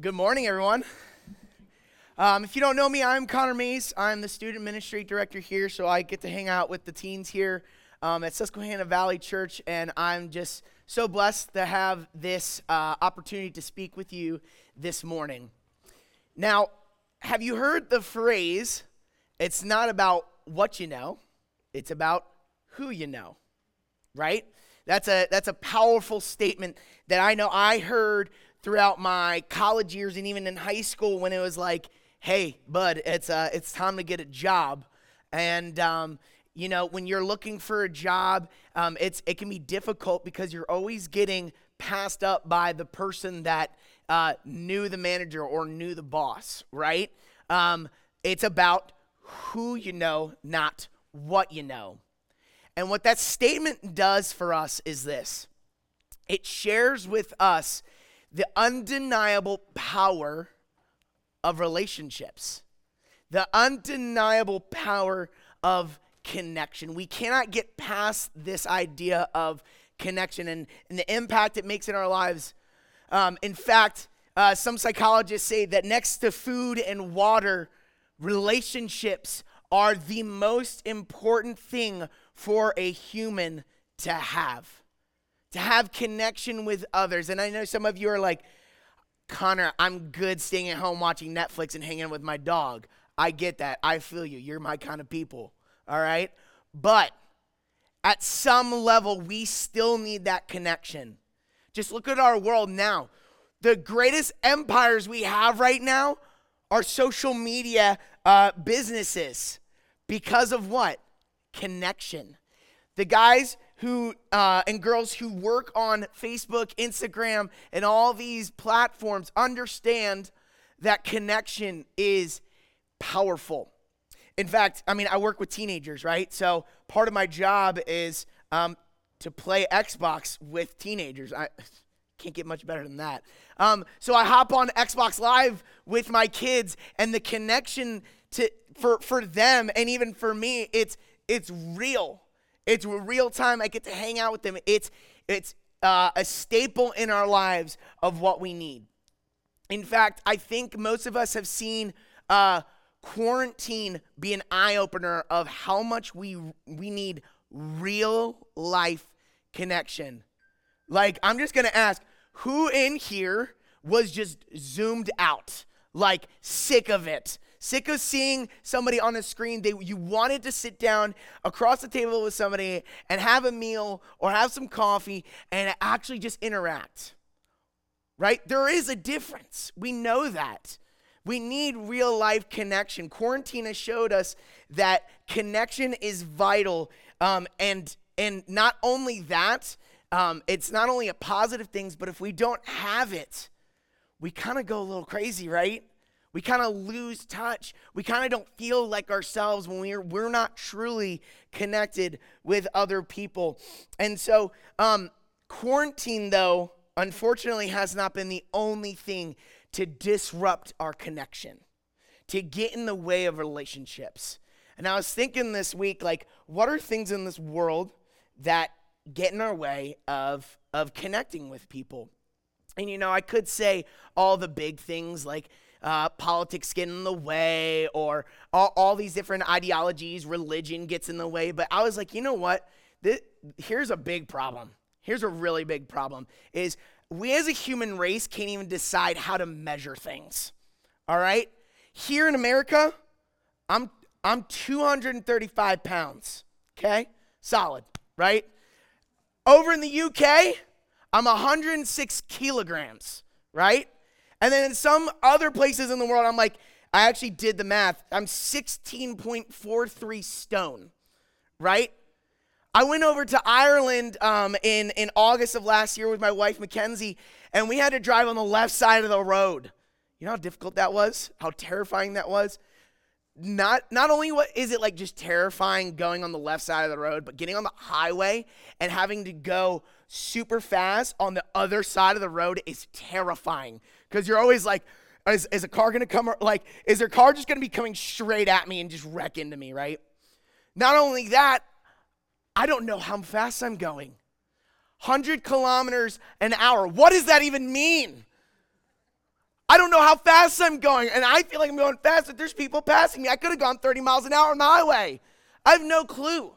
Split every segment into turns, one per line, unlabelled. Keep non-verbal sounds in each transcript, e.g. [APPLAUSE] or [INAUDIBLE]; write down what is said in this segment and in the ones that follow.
Good morning, everyone. Um, if you don't know me, I'm Connor Mays. I'm the student ministry director here, so I get to hang out with the teens here um, at Susquehanna Valley Church, and I'm just so blessed to have this uh, opportunity to speak with you this morning. Now, have you heard the phrase, it's not about what you know, it's about who you know, right? That's a, that's a powerful statement that I know I heard throughout my college years and even in high school when it was like, hey, bud, it's, uh, it's time to get a job. And, um, you know, when you're looking for a job, um, it's, it can be difficult because you're always getting passed up by the person that uh, knew the manager or knew the boss, right? Um, it's about who you know, not what you know. And what that statement does for us is this it shares with us the undeniable power of relationships, the undeniable power of connection. We cannot get past this idea of connection and, and the impact it makes in our lives. Um, in fact, uh, some psychologists say that next to food and water, relationships are the most important thing for a human to have to have connection with others. And I know some of you are like, Connor, I'm good staying at home watching Netflix and hanging with my dog. I get that. I feel you. You're my kind of people. All right? But at some level, we still need that connection. Just look at our world now. The greatest empires we have right now are social media uh, businesses. Because of what? Connection. The guys who uh, and girls who work on Facebook, Instagram, and all these platforms understand that connection is powerful. In fact, I mean, I work with teenagers, right? So part of my job is um, to play Xbox with teenagers. I [LAUGHS] can't get much better than that. Um, so I hop on Xbox Live with my kids, and the connection to for for them and even for me, it's it's real it's real time. I get to hang out with them. It's it's uh, a staple in our lives of what we need. In fact, I think most of us have seen uh, quarantine be an eye opener of how much we we need real life connection. Like, I'm just gonna ask, who in here was just zoomed out, like sick of it? Sick of seeing somebody on a screen. They, you wanted to sit down across the table with somebody and have a meal or have some coffee and actually just interact. Right? There is a difference. We know that. We need real life connection. Quarantine has showed us that connection is vital. Um, and, and not only that, um, it's not only a positive thing, but if we don't have it, we kind of go a little crazy, right? We kind of lose touch. We kind of don't feel like ourselves when we're we're not truly connected with other people. And so, um, quarantine though, unfortunately, has not been the only thing to disrupt our connection, to get in the way of relationships. And I was thinking this week, like, what are things in this world that get in our way of of connecting with people? And you know, I could say all the big things like uh, politics get in the way or all, all these different ideologies, religion gets in the way. But I was like, you know what? This, here's a big problem. Here's a really big problem is we as a human race can't even decide how to measure things. All right? Here in America, I'm I'm 235 pounds. Okay? Solid, right? Over in the UK, I'm 106 kilograms, right? And then in some other places in the world, I'm like, I actually did the math. I'm 16.43 stone, right? I went over to Ireland um, in, in August of last year with my wife, Mackenzie, and we had to drive on the left side of the road. You know how difficult that was? How terrifying that was? Not, not only what is it like just terrifying going on the left side of the road, but getting on the highway and having to go super fast on the other side of the road is terrifying because you're always like, is, is a car gonna come, like, is their car just gonna be coming straight at me and just wreck into me, right? Not only that, I don't know how fast I'm going. 100 kilometers an hour. What does that even mean? I don't know how fast I'm going, and I feel like I'm going fast, but there's people passing me. I could have gone 30 miles an hour on the highway. I have no clue.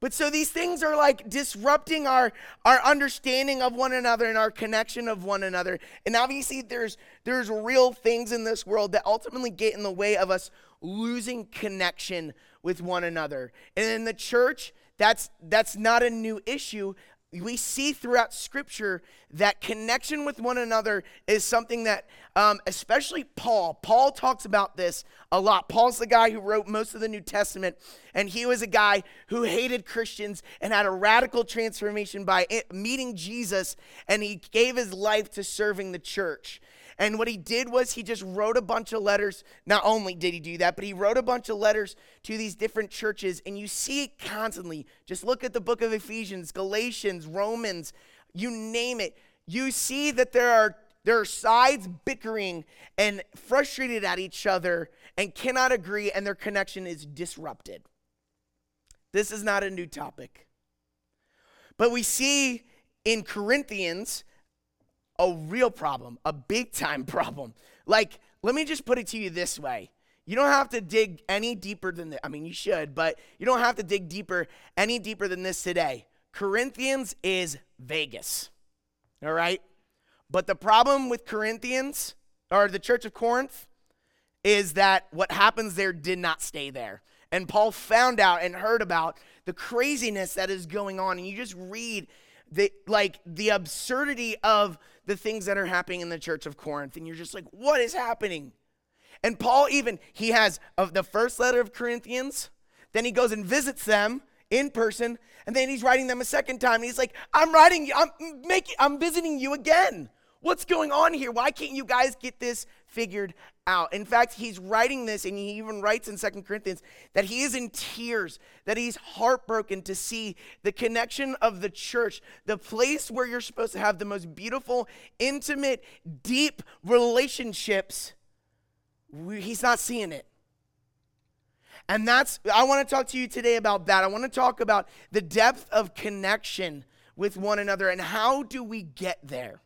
But so these things are like disrupting our our understanding of one another and our connection of one another. And obviously there's there's real things in this world that ultimately get in the way of us losing connection with one another. And in the church, that's that's not a new issue we see throughout scripture that connection with one another is something that um, especially paul paul talks about this a lot. Paul's the guy who wrote most of the new testament and he was a guy who hated christians and had a radical transformation by meeting jesus and he gave his life to serving the church and what he did was he just wrote a bunch of letters. Not only did he do that, but he wrote a bunch of letters to these different churches. And you see it constantly. Just look at the book of Ephesians, Galatians, Romans, you name it. You see that there are there are sides bickering and frustrated at each other and cannot agree, and their connection is disrupted. This is not a new topic. But we see in Corinthians a real problem, a big time [LAUGHS] problem. Like, let me just put it to you this way. You don't have to dig any deeper than this. I mean, you should, but you don't have to dig deeper, any deeper than this today. Corinthians is Vegas. All right? But the problem with Corinthians, or the church of Corinth, is that what happens there did not stay there. And Paul found out and heard about the craziness that is going on. And you just read the like the absurdity of the things that are happening in the church of Corinth and you're just like what is happening? And Paul even he has of the first letter of Corinthians then he goes and visits them in person and then he's writing them a second time and he's like I'm writing I'm making I'm visiting you again. What's going on here? Why can't you guys get this figured out. In fact, he's writing this, and he even writes in Second Corinthians that he is in tears, that he's heartbroken to see the connection of the church, the place where you're supposed to have the most beautiful, intimate, deep relationships. He's not seeing it. And that's, I want to talk to you today about that. I want to talk about the depth of connection with one another and how do we get there?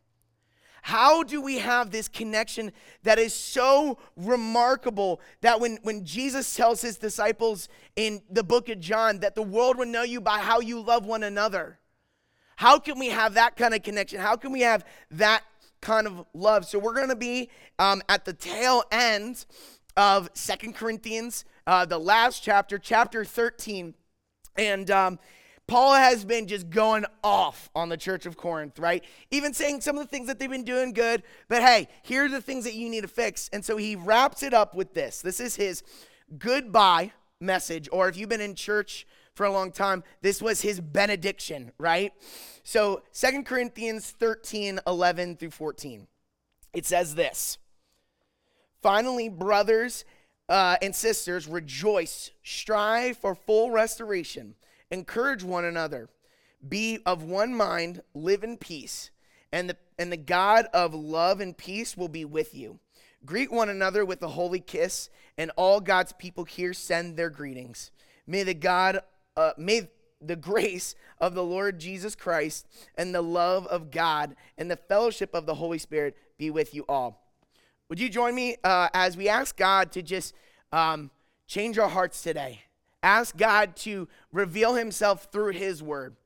How do we have this connection that is so remarkable that when, when Jesus tells his disciples in the book of John that the world will know you by how you love one another? How can we have that kind of connection? How can we have that kind of love? So we're going to be um, at the tail end of Second Corinthians, uh, the last chapter, chapter 13. And um, Paul has been just going off on the church of Corinth, right? Even saying some of the things that they've been doing good, but hey, here are the things that you need to fix. And so he wraps it up with this. This is his goodbye message, or if you've been in church for a long time, this was his benediction, right? So Second Corinthians 13, 11 through 14. It says this Finally, brothers uh, and sisters, rejoice, strive for full restoration Encourage one another. Be of one mind, live in peace, and the, and the God of love and peace will be with you. Greet one another with a holy kiss, and all God's people here send their greetings. May the God, uh, may the grace of the Lord Jesus Christ and the love of God and the fellowship of the Holy Spirit be with you all. Would you join me uh, as we ask God to just um, change our hearts today? Ask God to reveal himself through his word.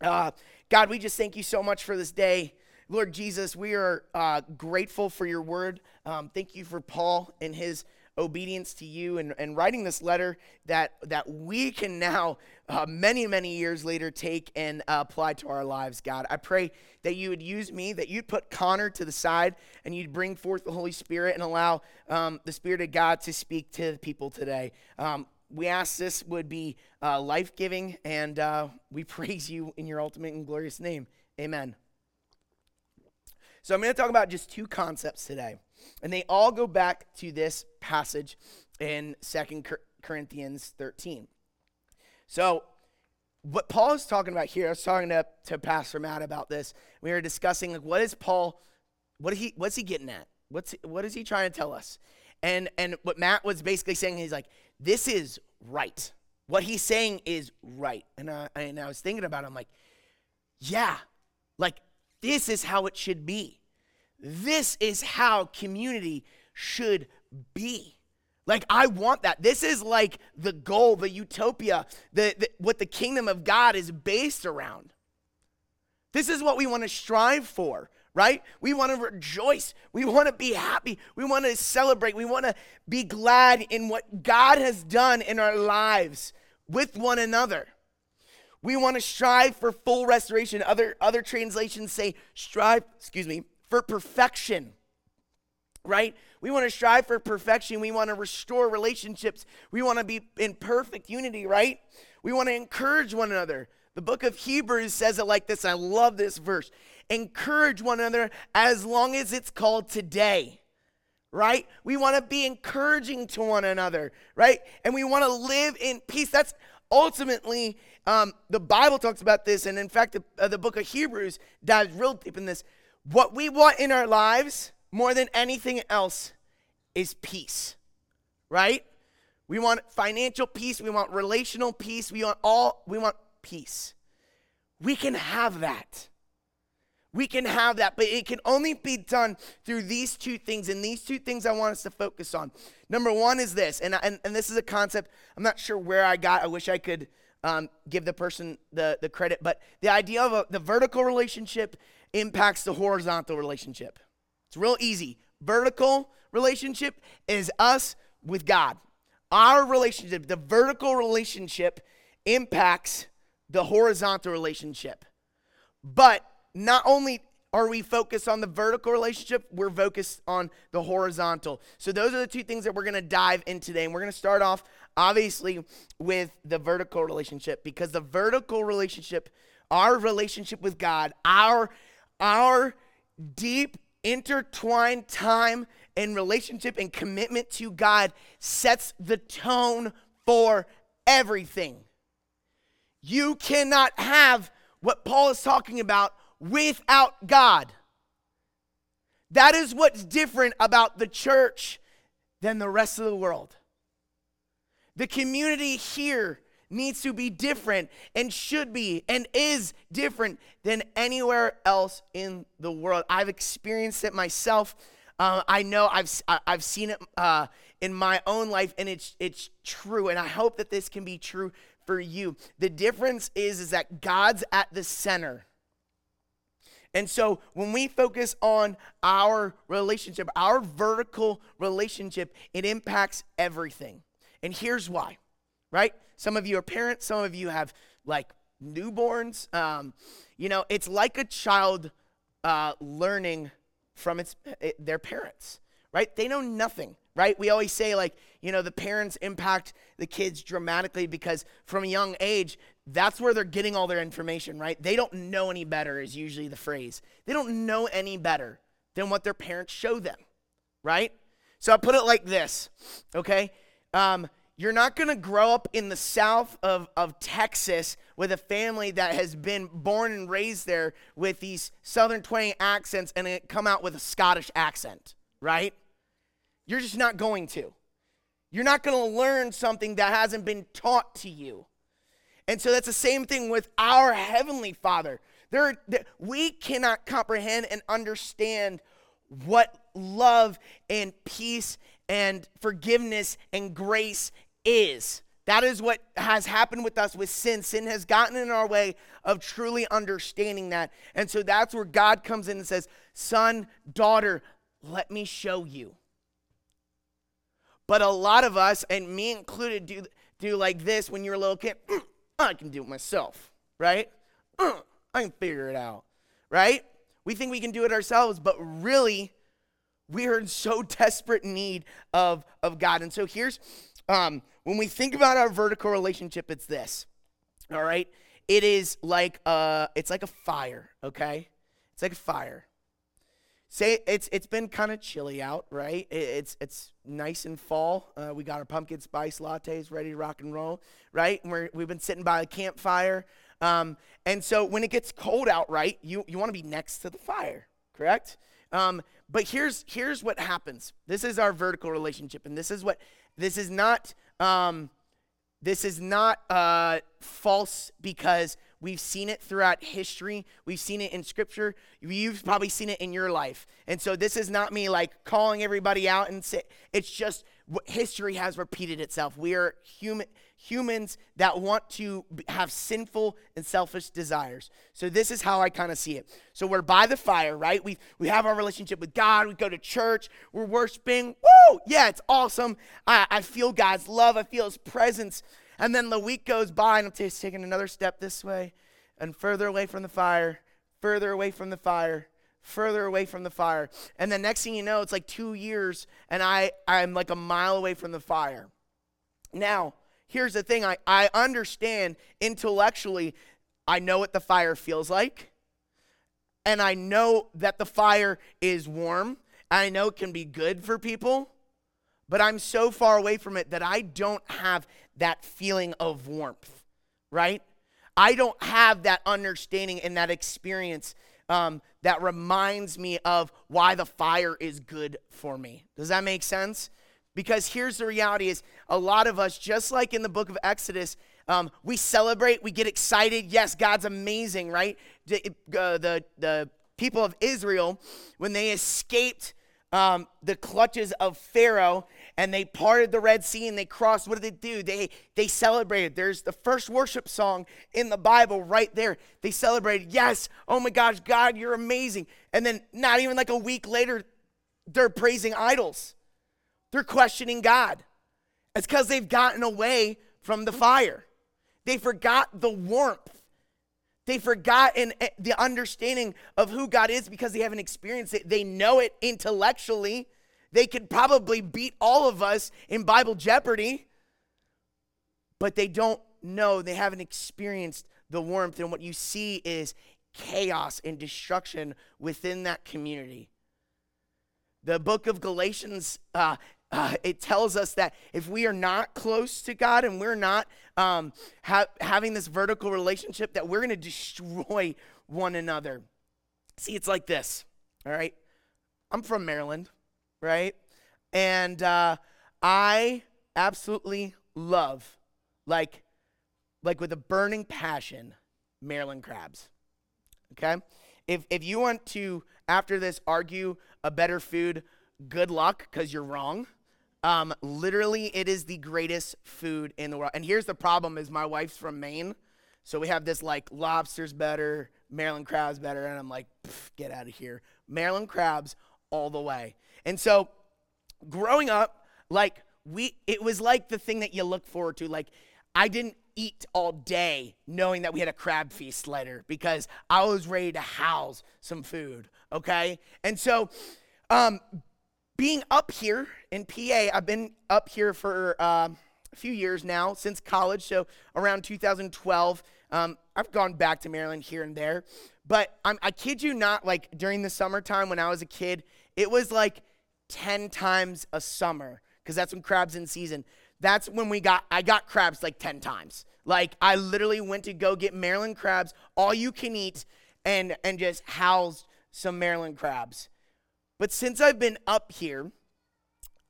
Uh, God, we just thank you so much for this day. Lord Jesus, we are uh, grateful for your word. Um, thank you for Paul and his obedience to you and, and writing this letter that, that we can now, uh, many, many years later, take and uh, apply to our lives, God. I pray that you would use me, that you'd put Connor to the side and you'd bring forth the Holy Spirit and allow um, the Spirit of God to speak to people today. Um, we ask this would be uh, life giving, and uh, we [LAUGHS] praise you in your ultimate and glorious name. Amen. So, I'm going to talk about just two concepts today, and they all go back to this passage in Second Corinthians 13. So, what Paul is talking about here, I was talking to, to Pastor Matt about this. We were discussing like what is Paul, what he what's he getting at? What's what is he trying to tell us? And and what Matt was basically saying, he's like, this is right. What he's saying is right. And I, and I was thinking about it, I'm like, yeah, like this is how it should be. this is how community should be. Like, I want that. This is like the goal, the utopia, the, the, what the kingdom of God is based around. This is what we want to strive for, right? We want to rejoice. We want to be happy. We want to celebrate. We want to be glad in what God has done in our lives with one another. We want to strive for full restoration. Other, other translations say strive, excuse me, for perfection, right? We want to strive for perfection. We want to restore relationships. We want to be in perfect unity, right? We want to encourage one another. The book of Hebrews says it like this. I love this verse. Encourage one another as long as it's called today, right? We want to be encouraging to one another, right? And we want to live in peace. That's ultimately, um, the Bible talks about this. And in fact, the, uh, the book of Hebrews dives real deep in this. What we want in our lives more than anything else is peace, right? We want financial peace, we want relational peace, we want all, we want peace. We can have that. We can have that, but it can only be done through these two things. And these two things I want us to focus on. Number one is this, and, and, and this is a concept I'm not sure where I got. I wish I could um, give the person the, the credit, but the idea of a, the vertical relationship impacts the horizontal relationship. It's real easy. Vertical relationship is us with God. Our relationship, the vertical relationship, impacts the horizontal relationship. But not only are we focused on the vertical relationship, we're focused on the horizontal. So, those are the two things that we're going to dive in today. And we're going to start off, obviously, with the vertical relationship because the vertical relationship, our relationship with God, our our deep, intertwined time and relationship and commitment to God sets the tone for everything. You cannot have what Paul is talking about without God. That is what's different about the church than the rest of the world. The community here needs to be different and should be and is different than anywhere else in the world. I've experienced it myself. Uh, I know I've I've seen it uh, in my own life, and it's it's true. And I hope that this can be true for you. The difference is is that God's at the center. And so when we focus on our relationship, our vertical relationship, it impacts everything. And here's why, right? Some of you are parents, some of you have like newborns. Um, you know, it's like a child uh, learning from its it, eh, their parents, right? They know nothing, right? We always say like, you know, the parents impact the kids dramatically because from a young age, that's where they're getting all their information, right? They don't know any better is usually the phrase. They don't know any better than what their parents show them, right? So I put it like this, okay? Um, you're not going to grow up in the south of, of Texas with a family that has been born and raised there with these southern twang accents and come out with a Scottish accent, right? You're just not going to. You're not going to learn something that hasn't been taught to you. And so that's the same thing with our Heavenly Father. There, we cannot comprehend and understand what love and peace and forgiveness and grace is. That is what has happened with us with sin. Sin has gotten in our way of truly understanding that. And so that's where God comes in and says, Son, daughter, let me show you. But a lot of us, and me included, do, do like this when you're a little kid. [CLEARS THROAT] I can do it myself, right? I can figure it out, right? We think we can do it ourselves, but really, we are in so desperate need of, of God. And so here's um, when we think about our vertical relationship, it's this. All right? It is like a, it's like a fire, okay? It's like a fire. Say it's it's been kind of chilly out, right? it's it's nice and fall. Uh, we got our pumpkin spice lattes ready to rock and roll, right? And we're, we've been sitting by a campfire. Um, and so when it gets cold out, right, you, you want to be next to the fire, correct? Um, but here's here's what happens. This is our vertical relationship, and this is what this is not um, this is not uh, false because we've seen it throughout history. We've seen it in scripture. You've probably seen it in your life. And so this is not me like calling everybody out and say, it's just history has repeated itself. We are human humans that want to have sinful and selfish desires. So this is how I kind of see it. So we're by the fire, right? We we have our relationship with God. We go to church. We're worshiping. Woo! Yeah, it's awesome. I, I feel God's love. I feel His presence. And then the week goes by, and just taking another step this way, and further away from the fire, further away from the fire further away from the fire. And the next thing you know, it's like two years, and I, I'm like a mile away from the fire. Now, here's the thing I, I understand intellectually, I know what the fire feels like, and I know that the fire is warm. I know it can be good for people, but I'm so far away from it that I don't have that feeling of warmth, right? I don't have that understanding and that experience um, that reminds me of why the fire is good for me. Does that make sense? Because here's the reality is a lot of us, just like in the book of Exodus, um, we celebrate, we get excited. Yes, God's amazing, right? The, uh, the, the people of Israel, when they escaped um, the clutches of Pharaoh and they parted the Red Sea and they crossed. What did they do? They they celebrated. There's the first worship song in the Bible right there. They celebrated. Yes, oh my gosh, God, you're amazing. And then not even like a week later, they're praising idols. They're questioning God. It's because they've gotten away from the fire. They forgot the warmth. They forgot in eh, the understanding of who God is because they haven't experienced it. They know it intellectually they could probably beat all of us in Bible Jeopardy, but they don't know, they haven't experienced the warmth. And what you see is chaos and destruction within that community. The book of Galatians, uh, uh, it tells us that if we are not close to God and we're not um, ha- having this vertical relationship, that we're going to destroy one another. See, it's like this, all right? I'm from Maryland right? And uh, I absolutely love, like, like with a burning passion, Maryland crabs. Okay? If, if you want to, after this, argue a better food, good luck because you're wrong. Um, literally, it is the greatest food in the world. And here's the problem: is my wife's from Maine, so we have this like lobsters better, Maryland crabs better, and I'm like, get out of here, Maryland crabs all the way. And so growing up, like we it was like the thing that you look forward to. Like I didn't eat all day knowing that we had a crab feast later because I was ready to house some food. Okay. And so um being up here in PA, I've been up here for uh, a few years now since college. So around 2012, um, I've gone back to Maryland here and there. But I'm, I kid you not, like during the summertime when I was a kid, it was like 10 times a summer because that's when crabs in season. That's when we got, I got crabs like 10 times. Like I literally went to go get Maryland crabs, all you can eat, and, and just housed some Maryland crabs. But since I've been up here,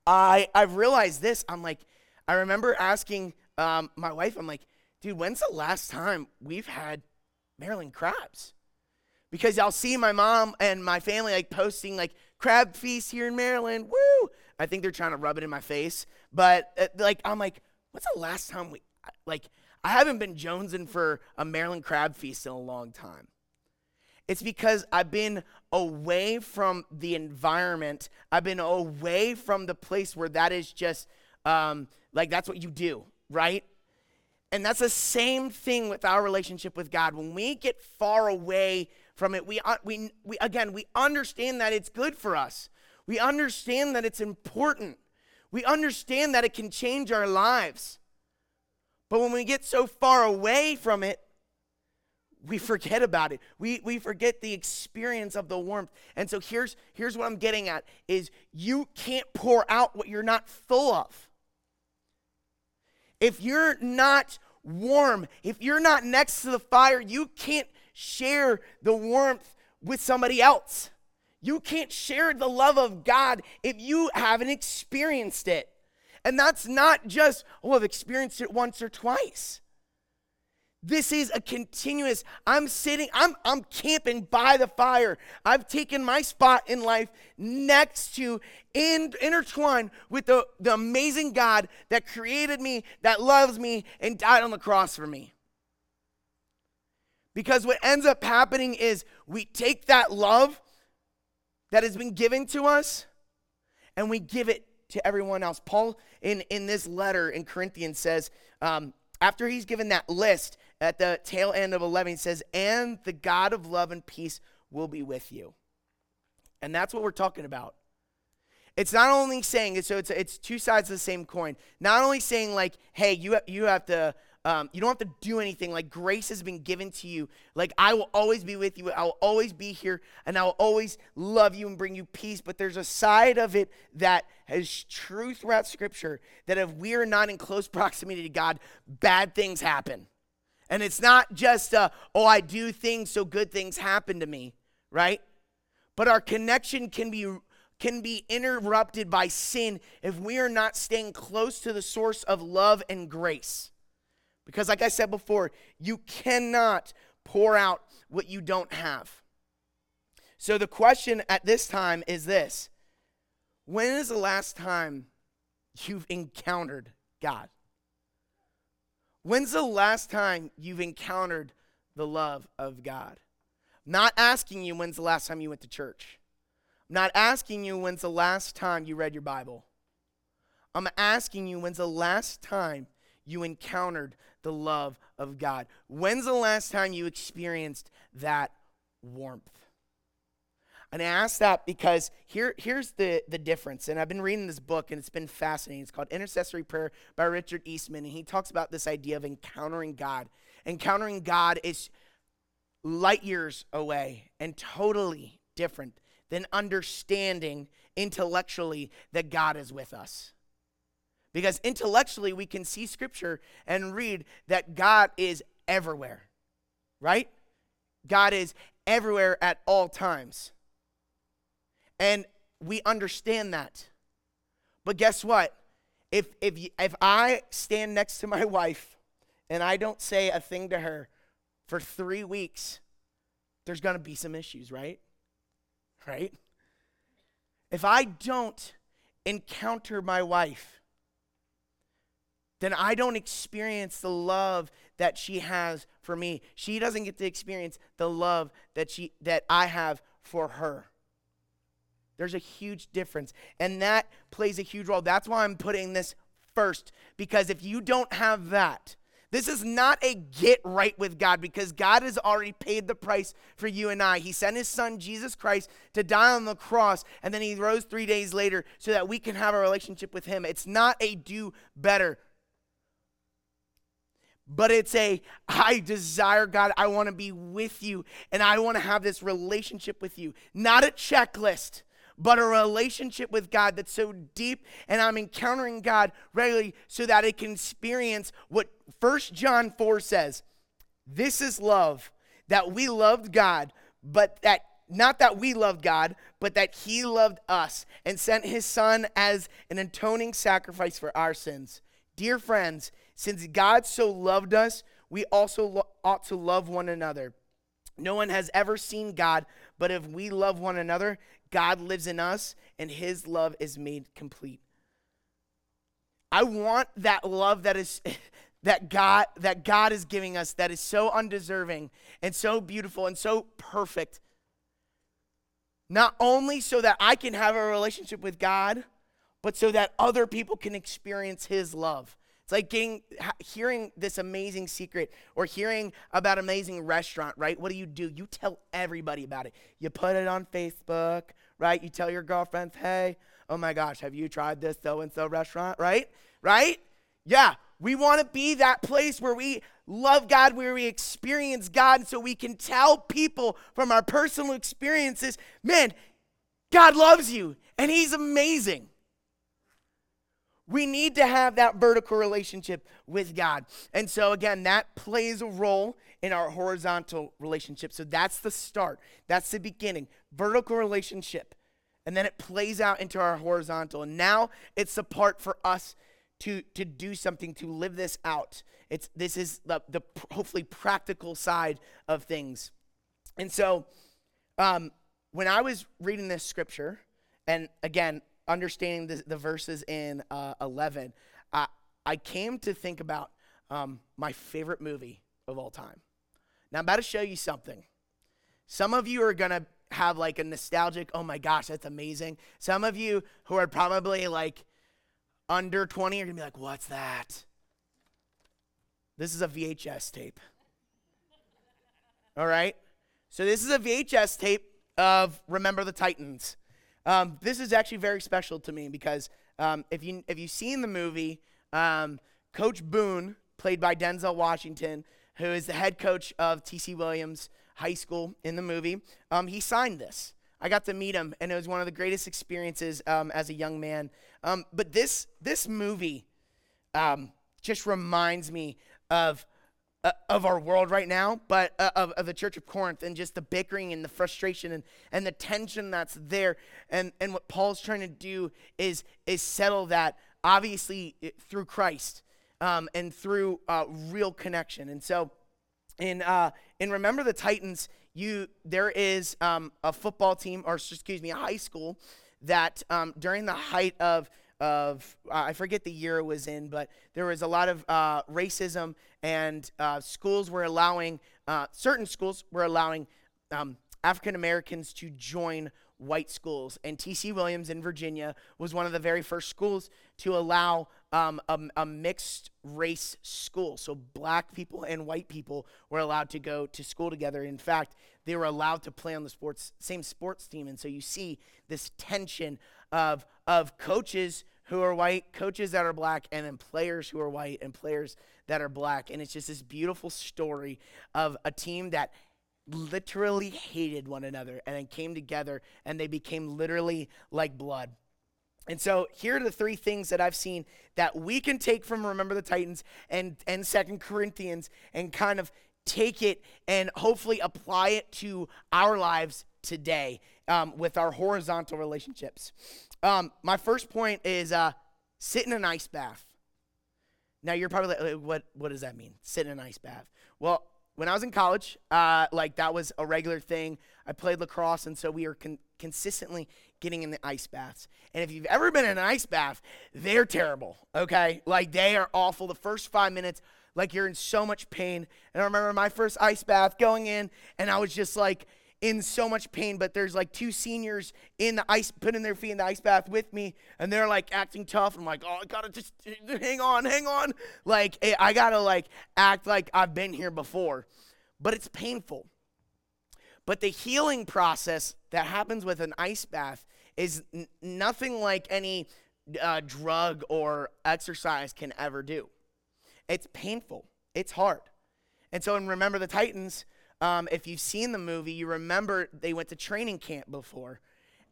I, I've realized this. I'm like, I remember asking um, my wife, I'm like, dude, when's the last time we've had Maryland crabs? Because I'll see my mom and my family like posting like crab feast here in Maryland. Woo! I think they're trying to rub it in my face. But uh, like, I'm like, what's the last time we, like, I haven't been jonesing for a Maryland crab feast in a long time. It's because I've been away from the environment. I've been away from the place where that is just um, like that's what you do, right? And that's the same thing with our relationship with God. When we get far away from it. We, uh, we, we, again, we understand that it's good for us. We understand that it's important. We understand that it can change our lives. But when we get so far away from it, we forget about it. We, we forget the experience of the warmth. And so here's, here's what I'm getting at is you can't pour out what you're not full of. If you're not warm, if you're not next to the fire, you can't share the warmth with somebody else. You can't share the love of God if you haven't experienced it. And that's not just, oh, I've experienced it once or twice. This is a continuous. I'm sitting, I'm I'm camping by the fire. I've taken my spot in life next to in, intertwined with the, the amazing God that created me, that loves me, and died on the cross for me. Because what ends up happening is we take that love that has been given to us and we give it to everyone else. Paul, in, in this letter in Corinthians, says, um, after he's given that list at the tail end of 11, he says, And the God of love and peace will be with you. And that's what we're talking about. It's not only saying, so it's, it's two sides of the same coin. Not only saying, like, hey, you, you have to um, you don't have to do anything. Like grace has been given to you. Like I will always be with you. I will always be here and I will always love you and bring you peace. But there's a side of it that has true throughout Scripture that if we are not in close [LAUGHS] proximity to God, bad things happen. And it's not just, uh, oh, I do things so good things happen to me, right? But our connection can be can be interrupted by sin if we are not staying close to the source of love and grace. Because, like I said before, you cannot pour out what you don't have. So, the question at this time is this When is the last time you've encountered God? When's the last time you've encountered the love of God? I'm not asking you when's the last time you went to church. I'm not asking you when's the last time you read your Bible. I'm asking you when's the last time you encountered the love of God? When's the last time you experienced that warmth? And I ask that because here, here's the, the difference. And I've been reading this book and it's been fascinating. It's called Intercessory Prayer by Richard Eastman. And he talks about this idea of encountering God. Encountering God is light years away and totally different than understanding intellectually that God is with us. Because intellectually, we can see scripture and read that God is everywhere, right? God is everywhere at all times. And we understand that. But guess what? If, if, if I stand next to my [LAUGHS] wife and I don't say a thing to her for three weeks, there's going to be some issues, right? Right? If I don't encounter my wife, then I don't experience the love that she has for me. She doesn't get to experience the love that she that I have for her. There's a huge difference, and that plays a huge role. That's why I'm putting this first because if you don't have that, this is not a get right with God because God has already paid the price for you and I. He sent his son, Jesus Christ, to die on the cross, and then he rose three days later so that we can have a relationship with him. It's not a do better but it's a I desire God, I want to be with you and I want to have this relationship with you. Not a checklist, but a relationship with God that's so deep and I'm encountering God regularly so that I can experience what First John 4 says. This is love, that we loved God, but that not that we loved God, but that he loved us and sent his son as an atoning sacrifice for our sins. Dear friends, since God so loved us, we also lo- ought to love one another. No one has ever seen God, but if we love one another, God lives in us and his love is made complete. I want that love that is [LAUGHS] that God that God is giving us that is so undeserving and so beautiful and so perfect. Not only so that I can have a relationship with God, but so that other people can experience his love. It's like getting hearing this amazing secret or hearing about amazing restaurant, right? What do you do? You tell everybody about it. You put it on Facebook, right? You tell your girlfriends, "Hey, oh my gosh, have you tried this so and so restaurant?" Right? Right? Yeah, we want to be that place where we love God, where we experience God, so we can tell people from our personal experiences, man, God loves you and He's amazing. We need to have that vertical relationship with God. And so, again, that plays a role in our horizontal relationship. So, that's the start, that's the beginning. Vertical relationship. And then it plays out into our horizontal. And now it's the part for us to to do something to live this out. It's this is the the hopefully practical side of things, and so um, when I was reading this scripture, and again understanding the, the verses in uh, 11, I I came to think about um, my favorite movie of all time. Now I'm about to show you something. Some of you are gonna have like a nostalgic, oh my gosh, that's amazing. Some of you who are probably like under 20 are gonna be like, what's that? This is a VHS tape. All right? So this is a VHS tape of Remember the Titans. Um, this is actually very special to me because um, if you if you've seen the movie, um, Coach Boone, played by Denzel Washington, who is the head coach of TC Williams High School in the movie, um, he signed this. I got to meet him, and it was one of the greatest experiences um, as a young man. Um, but this this movie just reminds me of uh, of our world right now, but uh, of, of the Church of Corinth, and just the bickering and the frustration and, and the tension that's there. And and what Paul's trying to do is is settle that obviously through Christ um, and through uh, real connection. And so in uh, in Remember the Titans, you there is um, a football team, or excuse me, a high school that um, during the height of of uh, I forget the year it was in, but there was a lot of uh, racism, and uh, schools were allowing uh, certain schools were allowing um, African Americans to join white schools. And T.C. Williams in Virginia was one of the very first schools to allow um, a, a, mixed race school. So black people and white people were allowed to go to school together. In fact, they were allowed to play on the sports same sports team. And so you see this tension of of coaches who are white, coaches that are black, and then players who are white and players that are black. And it's just this beautiful story of a team that literally hated one another and then came together and they became literally like blood. And so here are the three things that I've seen that we can take from Remember the Titans and, and Second Corinthians and kind of take it and hopefully apply it to our lives today um, with our horizontal relationships. Um, my first point is uh, sit in an ice bath. Now you're probably like, what, what does that mean? Sit in an ice bath. Well, when I was in college, uh, like that was a regular thing. I played lacrosse, and so we were con- consistently getting in the ice baths. And if you've ever been in an ice bath, they're terrible, okay? Like they are awful. The first five minutes, like you're in so much pain. And I remember my first ice bath going in, and I was just like, in so much pain, but there's like two seniors in the ice, putting their feet in the ice bath with me, and they're like acting tough. I'm like, oh, I gotta just hang on, hang on. Like, eh, I gotta like act like I've been here before, but it's painful. But the healing process that happens with an ice bath is n- nothing like any uh, drug or exercise can ever do. It's painful, it's hard. And so, and remember the Titans, um, if you've seen the movie, you remember they went to training camp before.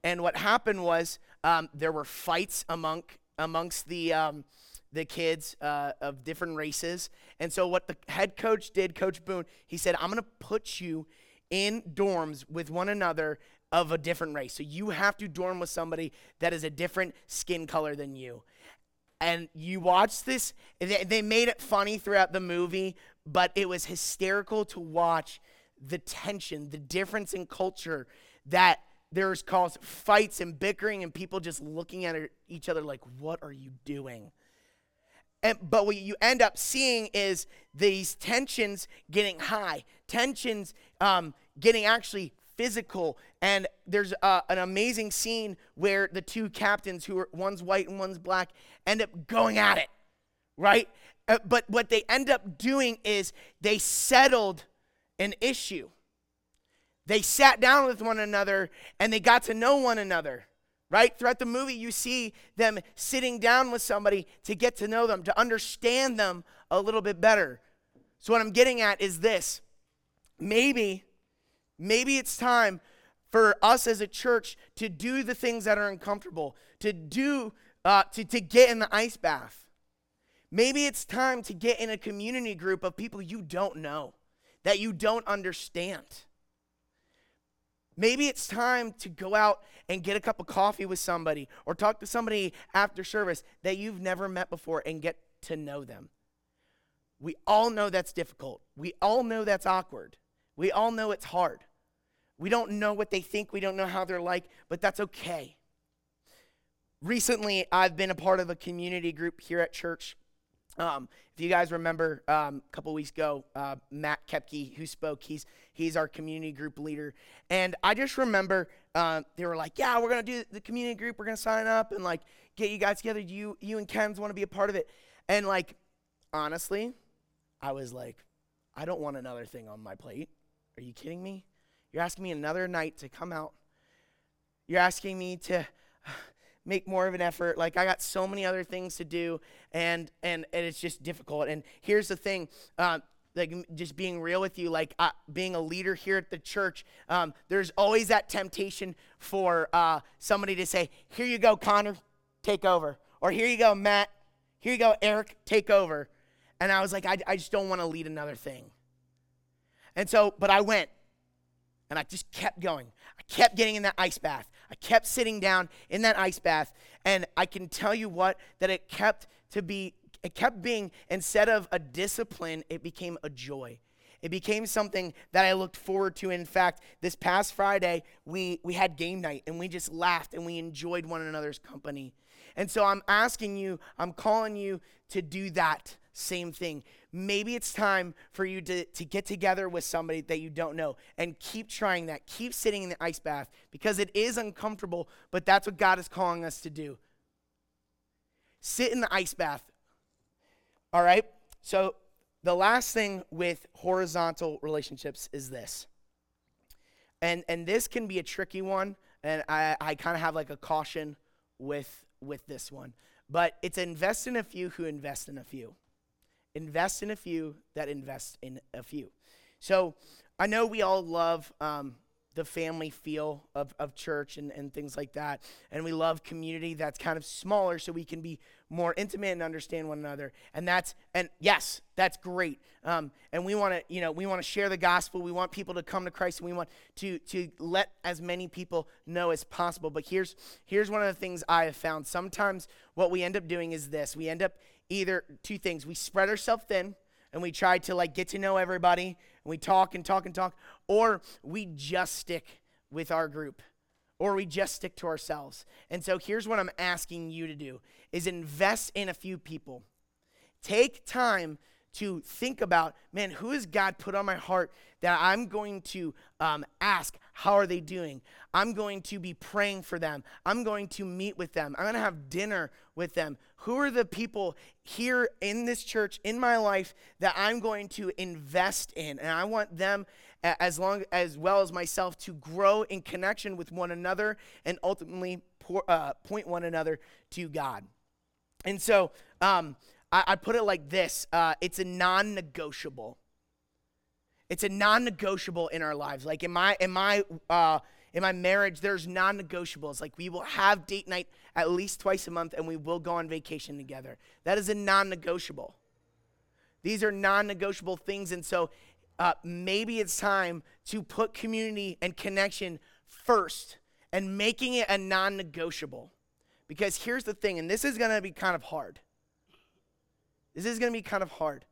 And what happened was um, there were fights among, amongst the, um, the kids uh, of different races. And so, what the head coach did, Coach Boone, he said, I'm going to put you in dorms with one another of a different race. So, you have to dorm with somebody that is a different skin color than you. And you watch this, they, they made it funny throughout the movie, but it was hysterical to watch the tension, the difference in culture that there's caused fights and bickering and people just looking at each other like, what are you doing? And, but what you end up seeing is these tensions getting high, tensions um, getting actually physical. And there's uh, an amazing scene where the two captains, who are one's white and one's black, end up going at it, right? Uh, but what they end up doing is they settled an issue. They sat down with one another and they got to know one another. Right? Throughout the movie, you see them sitting down with somebody to get to know them, to understand them a little bit better. So, what I'm getting at is this maybe, maybe it's time for us as a church to do the things that are uncomfortable, to do, uh, to, to get in the ice bath. Maybe it's time to get in a community group of people you don't know that you don't understand. Maybe it's time to go out and get a cup of coffee with somebody or talk to somebody after service that you've never met before and get to know them. We all know that's difficult. We all know that's awkward. We all know it's hard. We don't know what they think, we don't know how they're like, but that's okay. Recently, I've been a part of a community group here at church um, if you guys remember, um, a couple weeks ago, uh, Matt Kepke, who spoke, he's he's our community group leader, and I just remember uh, they were like, "Yeah, we're gonna do the community group. We're gonna sign up and like get you guys together. You you and Ken's want to be a part of it." And like, honestly, I was like, "I don't want another thing on my plate. Are you kidding me? You're asking me another night to come out. You're asking me to." Make more of an effort. Like I got so many other things to do, and and, and it's just difficult. And here's the thing. Uh, like just being real with you, like uh, being a leader here at the church, um, there's always that temptation for uh, somebody to say, "Here you go, Connor, take over," or "Here you go, Matt, here you go, Eric, take over." And I was like, I, I just don't want to lead another thing. And so, but I went, and I just kept going. I kept getting in that ice bath. I kept sitting down in that ice bath, and I can tell you what, that it kept to be, it kept being, instead of a discipline, it became a joy. It became something that I looked forward to. In fact, this past Friday, we, we had game night and we just laughed and we enjoyed one another's company. And so I'm asking you, I'm calling you to do that same thing. Maybe it's time for you to, to get together with somebody that you don't know and keep trying that. Keep sitting in the ice bath because it is uncomfortable, but that's what God is calling us to do. Sit in the ice bath. All right? So, the last thing with horizontal relationships is this. And, and this can be a tricky one, and I, I kind of have like a caution with, with this one. But it's invest in a few who invest in a few. Invest in a few that invest in a few. So I know we all love um, the family feel of, of church and, and things like that. And we love community that's kind of smaller so we can be more intimate and understand one another. And that's, and yes, that's great. Um, and we want to, you know, we want to share the gospel. We want people to come to Christ and we want to, to let as many people know as possible. But here's, here's one of the things I have found. Sometimes what we end up doing is this. We end up either two things. We spread ourselves thin and we try to like get to know everybody and we talk and talk and talk, or we just stick with our group or we just stick to ourselves. And so here's what I'm asking you to do is invest in a few people. Take time to think about, man, who has God put on my heart that I'm going to um, ask, how are they doing? I'm going to be praying for them. I'm going to meet with them. I'm going to have dinner with them. Who are the people here in this church, in my life, that I'm going to invest in? And I want them, as long as well as myself, to grow in connection with one another and ultimately pour, uh, point one another to God. And so, um, I, I put it like this uh, it's a non negotiable. It's a non negotiable in our lives. Like in my, in my, uh, in my marriage, there's non negotiables. Like we will have date night at least twice a month and we will go on vacation together. That is a non negotiable. These are non negotiable things. And so uh, maybe it's time to put community and connection first and making it a non negotiable. Because here's the thing, and this is going to be kind of hard. This is going to be kind of hard.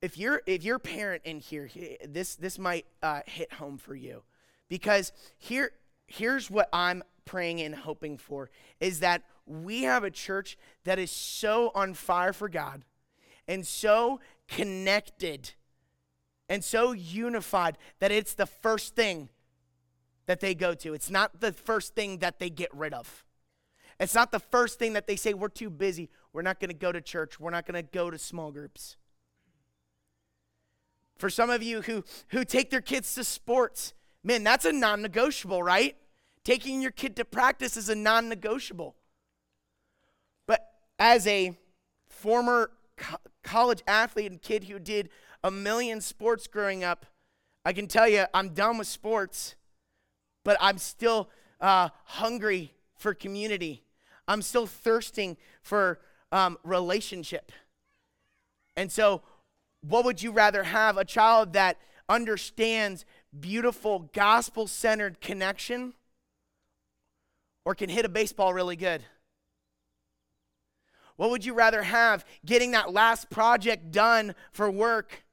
If you're if you're a parent in here, this this might uh, hit home for you, because here here's what I'm praying and hoping for is that we have a church that is so on fire for God, and so connected, and so unified that it's the first thing that they go to. It's not the first thing that they get rid of. It's not the first thing that they say, we're too busy. We're not going to go to church. We're not going to go to small groups. For some of you who, who take their kids to sports, man, that's a non negotiable, right? Taking your kid to practice is a non negotiable. But as a former co- college athlete and kid who did a million sports growing up, I can tell you I'm done with sports, but I'm still uh, hungry for community. I'm still thirsting for um, relationship. And so, what would you rather have? A child that understands beautiful, gospel centered connection or can hit a baseball really good? What would you rather have? Getting that last project done for work?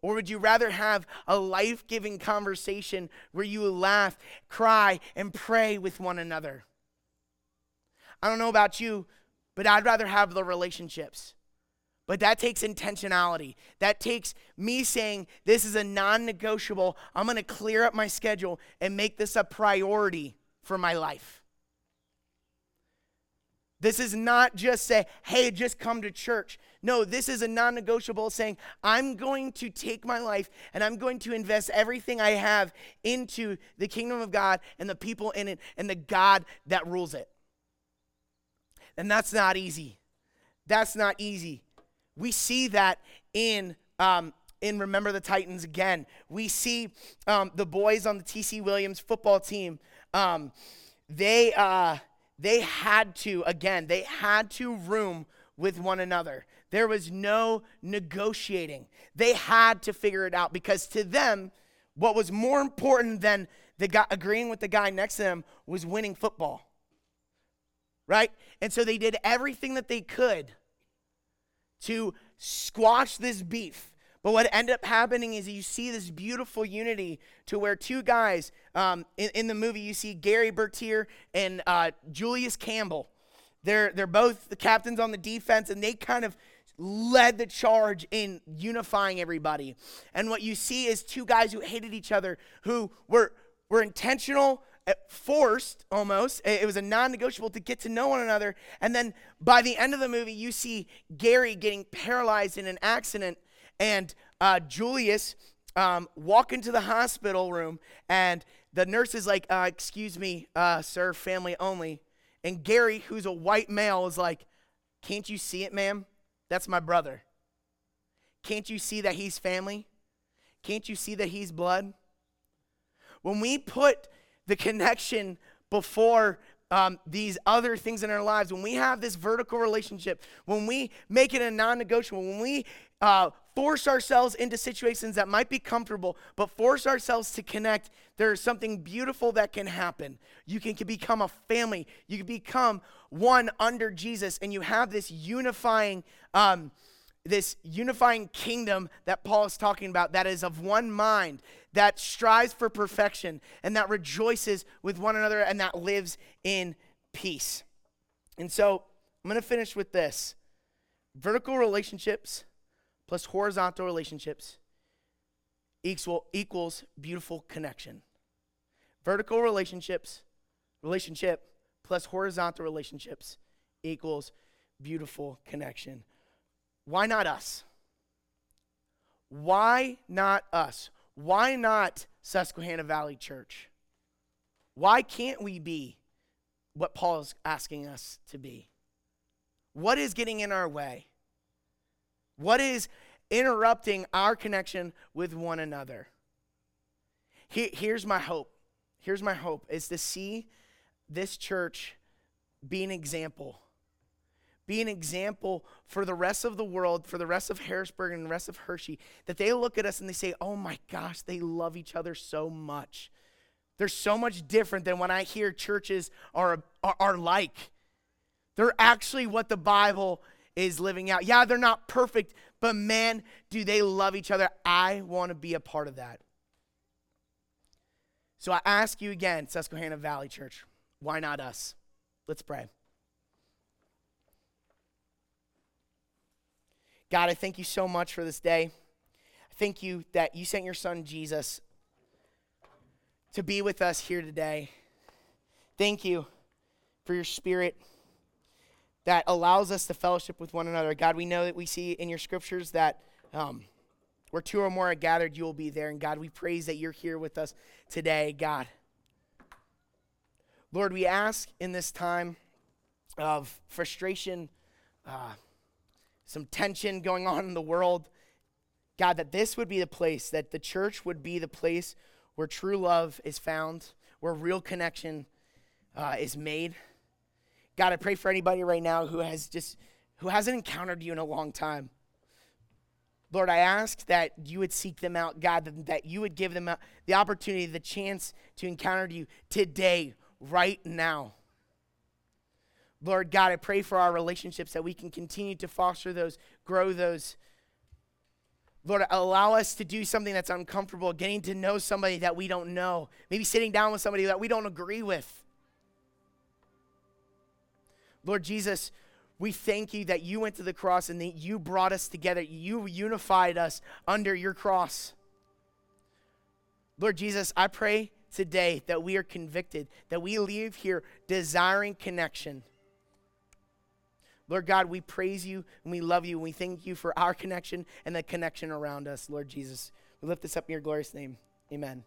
Or would you rather have a life giving conversation where you laugh, cry, and pray with one another? I don't know about you, but I'd rather have the relationships. But that takes intentionality. That takes me saying, this is a non negotiable. I'm going to clear up my schedule and make this a priority for my life. This is not just say, hey, just come to church. No, this is a non negotiable saying, I'm going to take my life and I'm going to invest everything I have into the kingdom of God and the people in it and the God that rules it. And that's not easy. That's not easy. We see that in um, in Remember the Titans again. We see um, the boys on the TC Williams football team. Um, they uh, they had to again. They had to room with one another. There was no negotiating. They had to figure it out because to them, what was more important than the guy agreeing with the guy next to them was winning football. Right? And so they did everything that they could to squash this beef. But what ended up happening is you see this beautiful unity to where two guys um, in, in, the movie, you see Gary Bertier and uh, Julius Campbell. They're, they're both the captains on the defense, and they kind of led the charge in unifying everybody. And what you see is two guys who hated each other, who were, were intentional forced almost. It was a non negotiable to get to know one another. And then by the end of the movie, you see Gary getting paralyzed in an accident and uh, Julius um, walk into the hospital room and the nurse is like, uh, Excuse me, uh, sir, family only. And Gary, who's a white male, is like, Can't you see it, ma'am? That's my brother. Can't you see that he's family? Can't you see that he's blood? When we put the connection before um, these other things in our lives, when we have this vertical relationship, when we make it a non negotiable, when we uh, force ourselves into situations that might be comfortable, but force ourselves to connect, there's something beautiful that can happen. You can, can become a family, you can become one under Jesus, and you have this unifying. Um, this unifying kingdom that Paul is talking about that is of one mind, that strives for perfection, and that rejoices with one another, and that lives in peace. And so I'm going to finish with this vertical relationships plus horizontal relationships equal, equals beautiful connection. Vertical relationships, relationship plus horizontal relationships equals beautiful connection. Why not us? Why not us? Why not Susquehanna Valley Church? Why can't we be what Paul is asking us to be? What is getting in our way? What is interrupting our connection with one another? here's my hope. Here's my hope is to see this church be an example be an example for the rest of the world, for the rest of Harrisburg and the rest of Hershey, that they look at us and they say, oh my gosh, they love each other so much. They're so much different than when I hear churches are, are, are like. They're actually what the Bible is living out. Yeah, they're not perfect, but man, do they love each other. I want to be a part of that. So I ask you again, Susquehanna Valley Church, why not us? Let's pray. God, I thank you so much for this day. I thank you that you sent your son Jesus to be with us here today. Thank you for your spirit that allows us to fellowship with one another. God, we know that we see in your scriptures that um, where two or more are gathered, you will be there. And God, we praise that you're here with us today, God. Lord, we ask in this time of frustration, uh, some tension going on in the world. God, that this would be the place, that the church would be the place where true love is found, where real connection uh, is made. God, I pray for anybody right now who has just who hasn't encountered you in a long time. Lord, I ask that you would seek them out, God, that, that you would give them the opportunity, the chance to encounter you today, right now. Lord God, I pray for our relationships that we can continue to foster those, grow those. Lord, allow us to do something that's uncomfortable, getting to know somebody that we don't know, maybe sitting down with somebody that we don't agree with. Lord Jesus, we thank you that you went to the cross and that you brought us together. You unified us under your cross. Lord Jesus, I pray today that we are convicted, that we leave here desiring connection. Lord God, we praise you and we love you and we thank you for our connection and the connection around us, Lord Jesus. We lift this up in your glorious name. Amen.